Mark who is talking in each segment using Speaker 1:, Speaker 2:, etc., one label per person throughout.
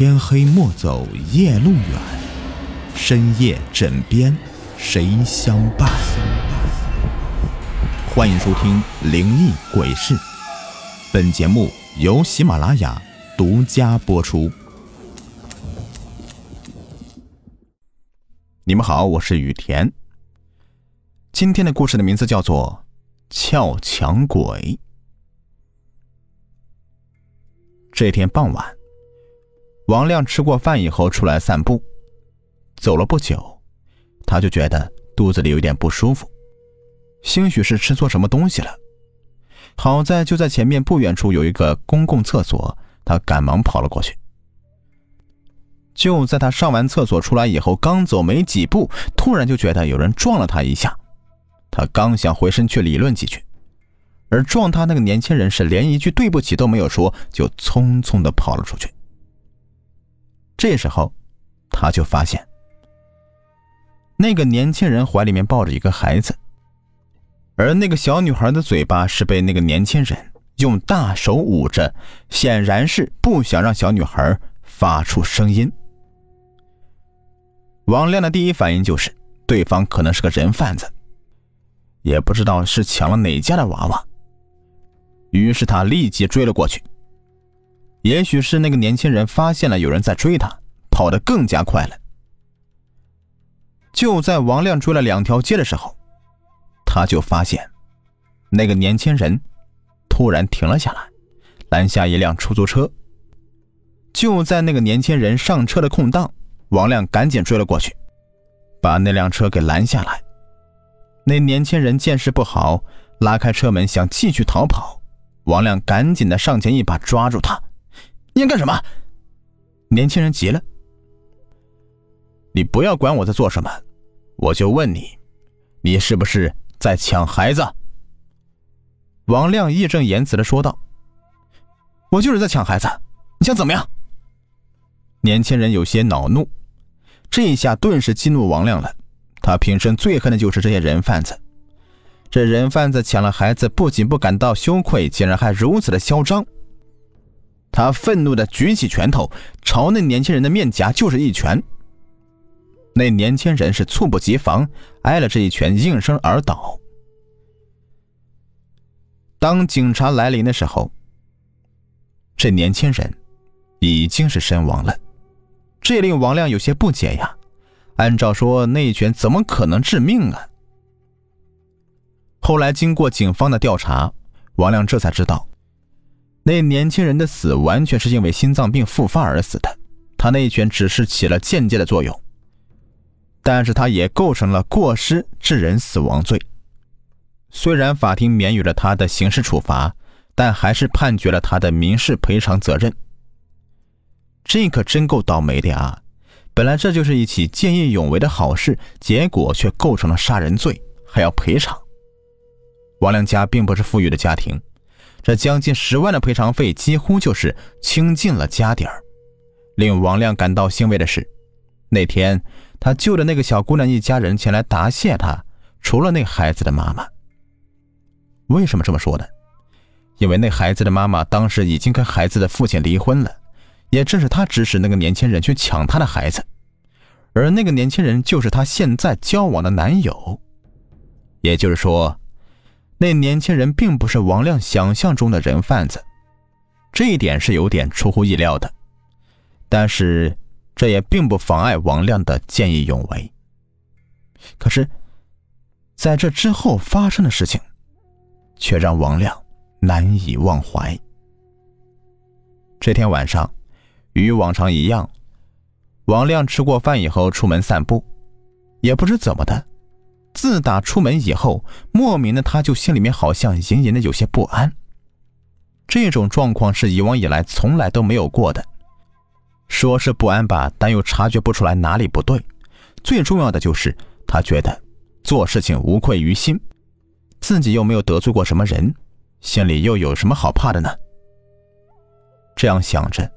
Speaker 1: 天黑莫走夜路远，深夜枕边谁相伴？欢迎收听《灵异鬼事》，本节目由喜马拉雅独家播出。你们好，我是雨田。今天的故事的名字叫做《撬墙鬼》。这天傍晚。王亮吃过饭以后出来散步，走了不久，他就觉得肚子里有点不舒服，兴许是吃错什么东西了。好在就在前面不远处有一个公共厕所，他赶忙跑了过去。就在他上完厕所出来以后，刚走没几步，突然就觉得有人撞了他一下。他刚想回身去理论几句，而撞他那个年轻人是连一句对不起都没有说，就匆匆的跑了出去。这时候，他就发现，那个年轻人怀里面抱着一个孩子，而那个小女孩的嘴巴是被那个年轻人用大手捂着，显然是不想让小女孩发出声音。王亮的第一反应就是，对方可能是个人贩子，也不知道是抢了哪家的娃娃，于是他立即追了过去。也许是那个年轻人发现了有人在追他，跑得更加快了。就在王亮追了两条街的时候，他就发现那个年轻人突然停了下来，拦下一辆出租车。就在那个年轻人上车的空档，王亮赶紧追了过去，把那辆车给拦下来。那年轻人见势不好，拉开车门想继续逃跑，王亮赶紧的上前一把抓住他。你干什么？年轻人急了。你不要管我在做什么，我就问你，你是不是在抢孩子？王亮义正言辞的说道：“我就是在抢孩子，你想怎么样？”年轻人有些恼怒，这一下顿时激怒王亮了。他平生最恨的就是这些人贩子。这人贩子抢了孩子，不仅不感到羞愧，竟然还如此的嚣张。他愤怒的举起拳头，朝那年轻人的面颊就是一拳。那年轻人是猝不及防，挨了这一拳，应声而倒。当警察来临的时候，这年轻人已经是身亡了，这令王亮有些不解呀。按照说，那一拳怎么可能致命啊？后来经过警方的调查，王亮这才知道。那年轻人的死完全是因为心脏病复发而死的，他那一拳只是起了间接的作用，但是他也构成了过失致人死亡罪。虽然法庭免予了他的刑事处罚，但还是判决了他的民事赔偿责任。这可真够倒霉的啊！本来这就是一起见义勇为的好事，结果却构成了杀人罪，还要赔偿。王亮家并不是富裕的家庭。这将近十万的赔偿费，几乎就是倾尽了家底儿。令王亮感到欣慰的是，那天他救的那个小姑娘一家人前来答谢他，除了那孩子的妈妈。为什么这么说呢？因为那孩子的妈妈当时已经跟孩子的父亲离婚了，也正是他指使那个年轻人去抢他的孩子，而那个年轻人就是他现在交往的男友。也就是说。那年轻人并不是王亮想象中的人贩子，这一点是有点出乎意料的。但是这也并不妨碍王亮的见义勇为。可是，在这之后发生的事情，却让王亮难以忘怀。这天晚上，与往常一样，王亮吃过饭以后出门散步，也不知怎么的。自打出门以后，莫名的他就心里面好像隐隐的有些不安。这种状况是以往以来从来都没有过的。说是不安吧，但又察觉不出来哪里不对。最重要的就是他觉得做事情无愧于心，自己又没有得罪过什么人，心里又有什么好怕的呢？这样想着，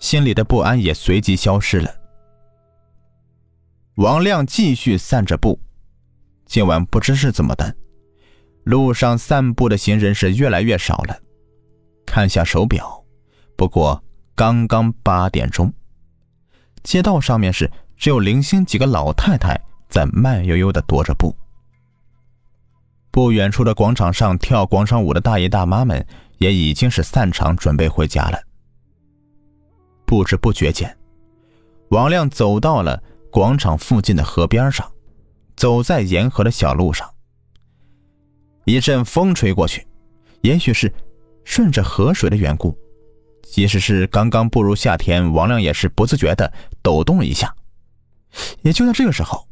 Speaker 1: 心里的不安也随即消失了。王亮继续散着步。今晚不知是怎么的，路上散步的行人是越来越少了。看下手表，不过刚刚八点钟，街道上面是只有零星几个老太太在慢悠悠的踱着步。不远处的广场上跳广场舞的大爷大妈们也已经是散场准备回家了。不知不觉间，王亮走到了广场附近的河边上，走在沿河的小路上。一阵风吹过去，也许是顺着河水的缘故，即使是刚刚步入夏天，王亮也是不自觉的抖动了一下。也就在这个时候，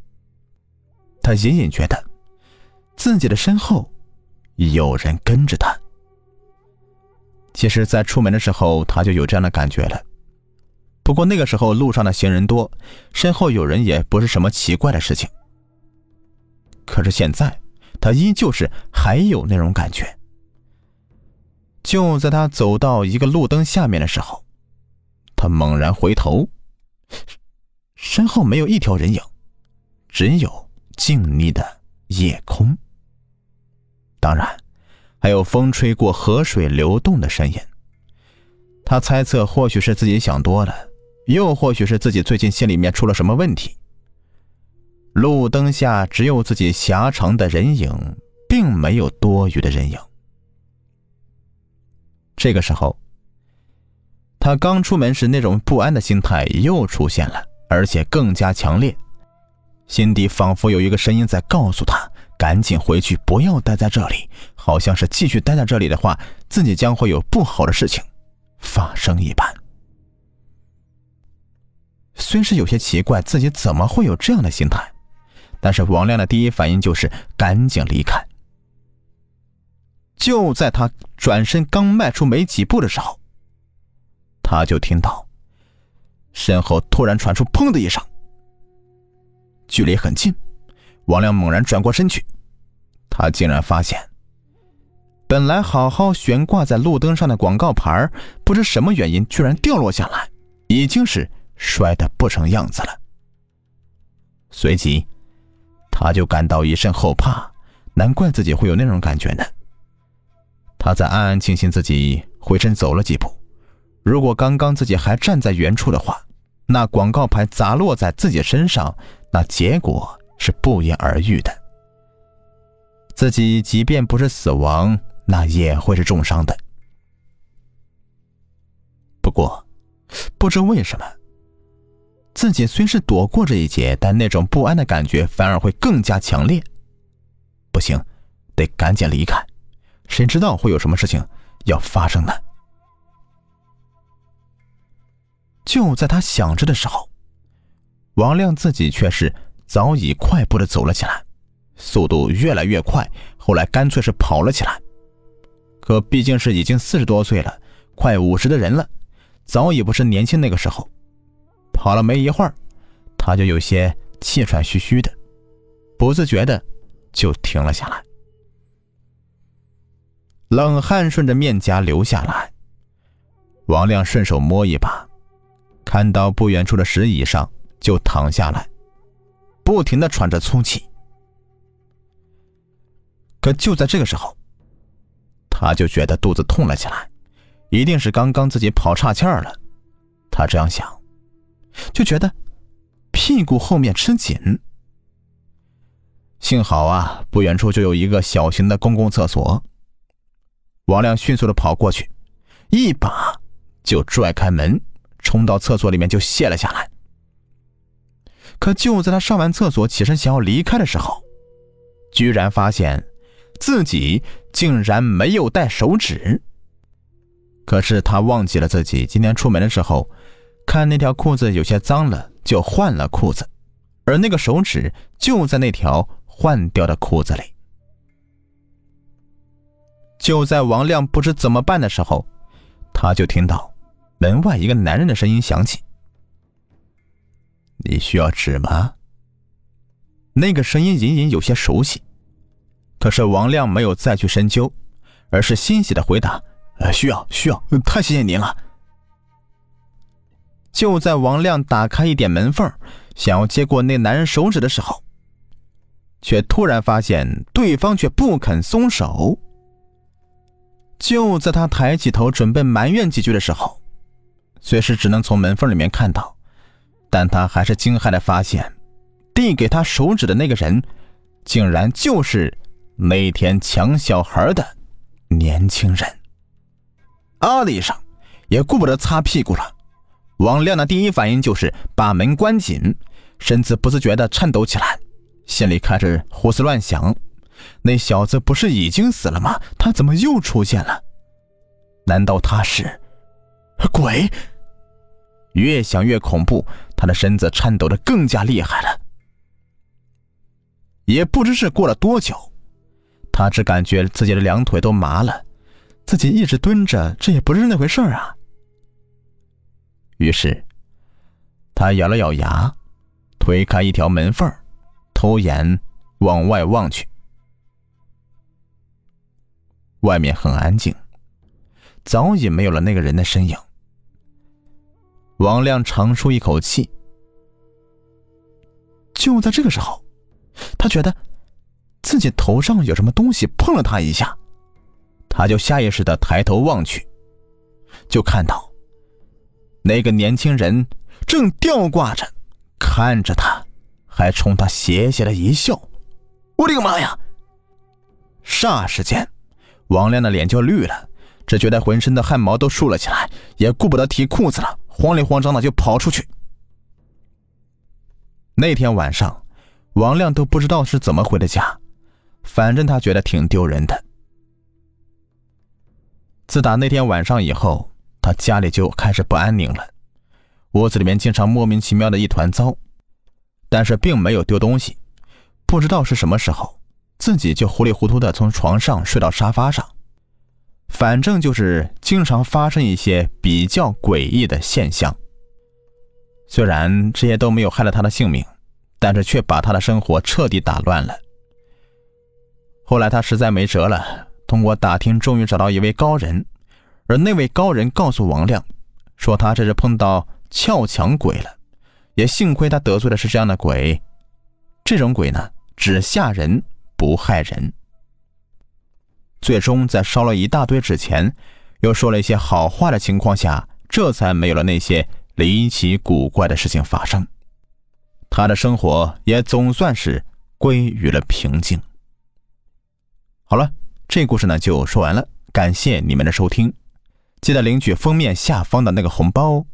Speaker 1: 他隐隐觉得。自己的身后有人跟着他。其实，在出门的时候，他就有这样的感觉了。不过那个时候路上的行人多，身后有人也不是什么奇怪的事情。可是现在，他依旧是还有那种感觉。就在他走到一个路灯下面的时候，他猛然回头，身后没有一条人影，只有静谧的夜空。当然，还有风吹过河水流动的声音。他猜测，或许是自己想多了，又或许是自己最近心里面出了什么问题。路灯下只有自己狭长的人影，并没有多余的人影。这个时候，他刚出门时那种不安的心态又出现了，而且更加强烈，心底仿佛有一个声音在告诉他。赶紧回去，不要待在这里。好像是继续待在这里的话，自己将会有不好的事情发生一般。虽是有些奇怪，自己怎么会有这样的心态，但是王亮的第一反应就是赶紧离开。就在他转身刚迈出没几步的时候，他就听到身后突然传出“砰”的一声，距离很近。王亮猛然转过身去，他竟然发现，本来好好悬挂在路灯上的广告牌，不知什么原因居然掉落下来，已经是摔得不成样子了。随即，他就感到一阵后怕，难怪自己会有那种感觉呢。他在暗暗庆幸自己回身走了几步，如果刚刚自己还站在原处的话，那广告牌砸落在自己身上，那结果……是不言而喻的。自己即便不是死亡，那也会是重伤的。不过，不知为什么，自己虽是躲过这一劫，但那种不安的感觉反而会更加强烈。不行，得赶紧离开，谁知道会有什么事情要发生呢？就在他想着的时候，王亮自己却是。早已快步的走了起来，速度越来越快，后来干脆是跑了起来。可毕竟是已经四十多岁了，快五十的人了，早已不是年轻那个时候。跑了没一会儿，他就有些气喘吁吁的，不自觉的就停了下来，冷汗顺着面颊流下来。王亮顺手摸一把，看到不远处的石椅上，就躺下来。不停的喘着粗气，可就在这个时候，他就觉得肚子痛了起来，一定是刚刚自己跑岔气儿了。他这样想，就觉得屁股后面吃紧。幸好啊，不远处就有一个小型的公共厕所。王亮迅速的跑过去，一把就拽开门，冲到厕所里面就卸了下来。可就在他上完厕所起身想要离开的时候，居然发现自己竟然没有带手纸。可是他忘记了自己今天出门的时候，看那条裤子有些脏了，就换了裤子，而那个手指就在那条换掉的裤子里。就在王亮不知怎么办的时候，他就听到门外一个男人的声音响起。你需要纸吗？那个声音隐隐有些熟悉，可是王亮没有再去深究，而是欣喜的回答：“呃，需要，需要，太谢谢您了。”就在王亮打开一点门缝，想要接过那男人手指的时候，却突然发现对方却不肯松手。就在他抬起头准备埋怨几句的时候，虽是只能从门缝里面看到，但他还是惊骇的发现，递给他手指的那个人，竟然就是那天抢小孩的年轻人。啊的一声，也顾不得擦屁股了。王亮的第一反应就是把门关紧，身子不自觉的颤抖起来，心里开始胡思乱想：那小子不是已经死了吗？他怎么又出现了？难道他是鬼？越想越恐怖，他的身子颤抖的更加厉害了。也不知是过了多久，他只感觉自己的两腿都麻了，自己一直蹲着，这也不是那回事啊。于是，他咬了咬牙，推开一条门缝，偷眼往外望去。外面很安静，早已没有了那个人的身影。王亮长舒一口气。就在这个时候，他觉得自己头上有什么东西碰了他一下，他就下意识的抬头望去，就看到。那个年轻人正吊挂着，看着他，还冲他邪邪的一笑。我的个妈呀！霎时间，王亮的脸就绿了，只觉得浑身的汗毛都竖了起来，也顾不得提裤子了，慌里慌张的就跑出去。那天晚上，王亮都不知道是怎么回的家，反正他觉得挺丢人的。自打那天晚上以后。他家里就开始不安宁了，屋子里面经常莫名其妙的一团糟，但是并没有丢东西。不知道是什么时候，自己就糊里糊涂的从床上睡到沙发上，反正就是经常发生一些比较诡异的现象。虽然这些都没有害了他的性命，但是却把他的生活彻底打乱了。后来他实在没辙了，通过打听，终于找到一位高人。而那位高人告诉王亮，说他这是碰到撬墙鬼了，也幸亏他得罪的是这样的鬼。这种鬼呢，只吓人不害人。最终在烧了一大堆纸钱，又说了一些好话的情况下，这才没有了那些离奇古怪的事情发生。他的生活也总算是归于了平静。好了，这故事呢就说完了，感谢你们的收听。记得领取封面下方的那个红包哦。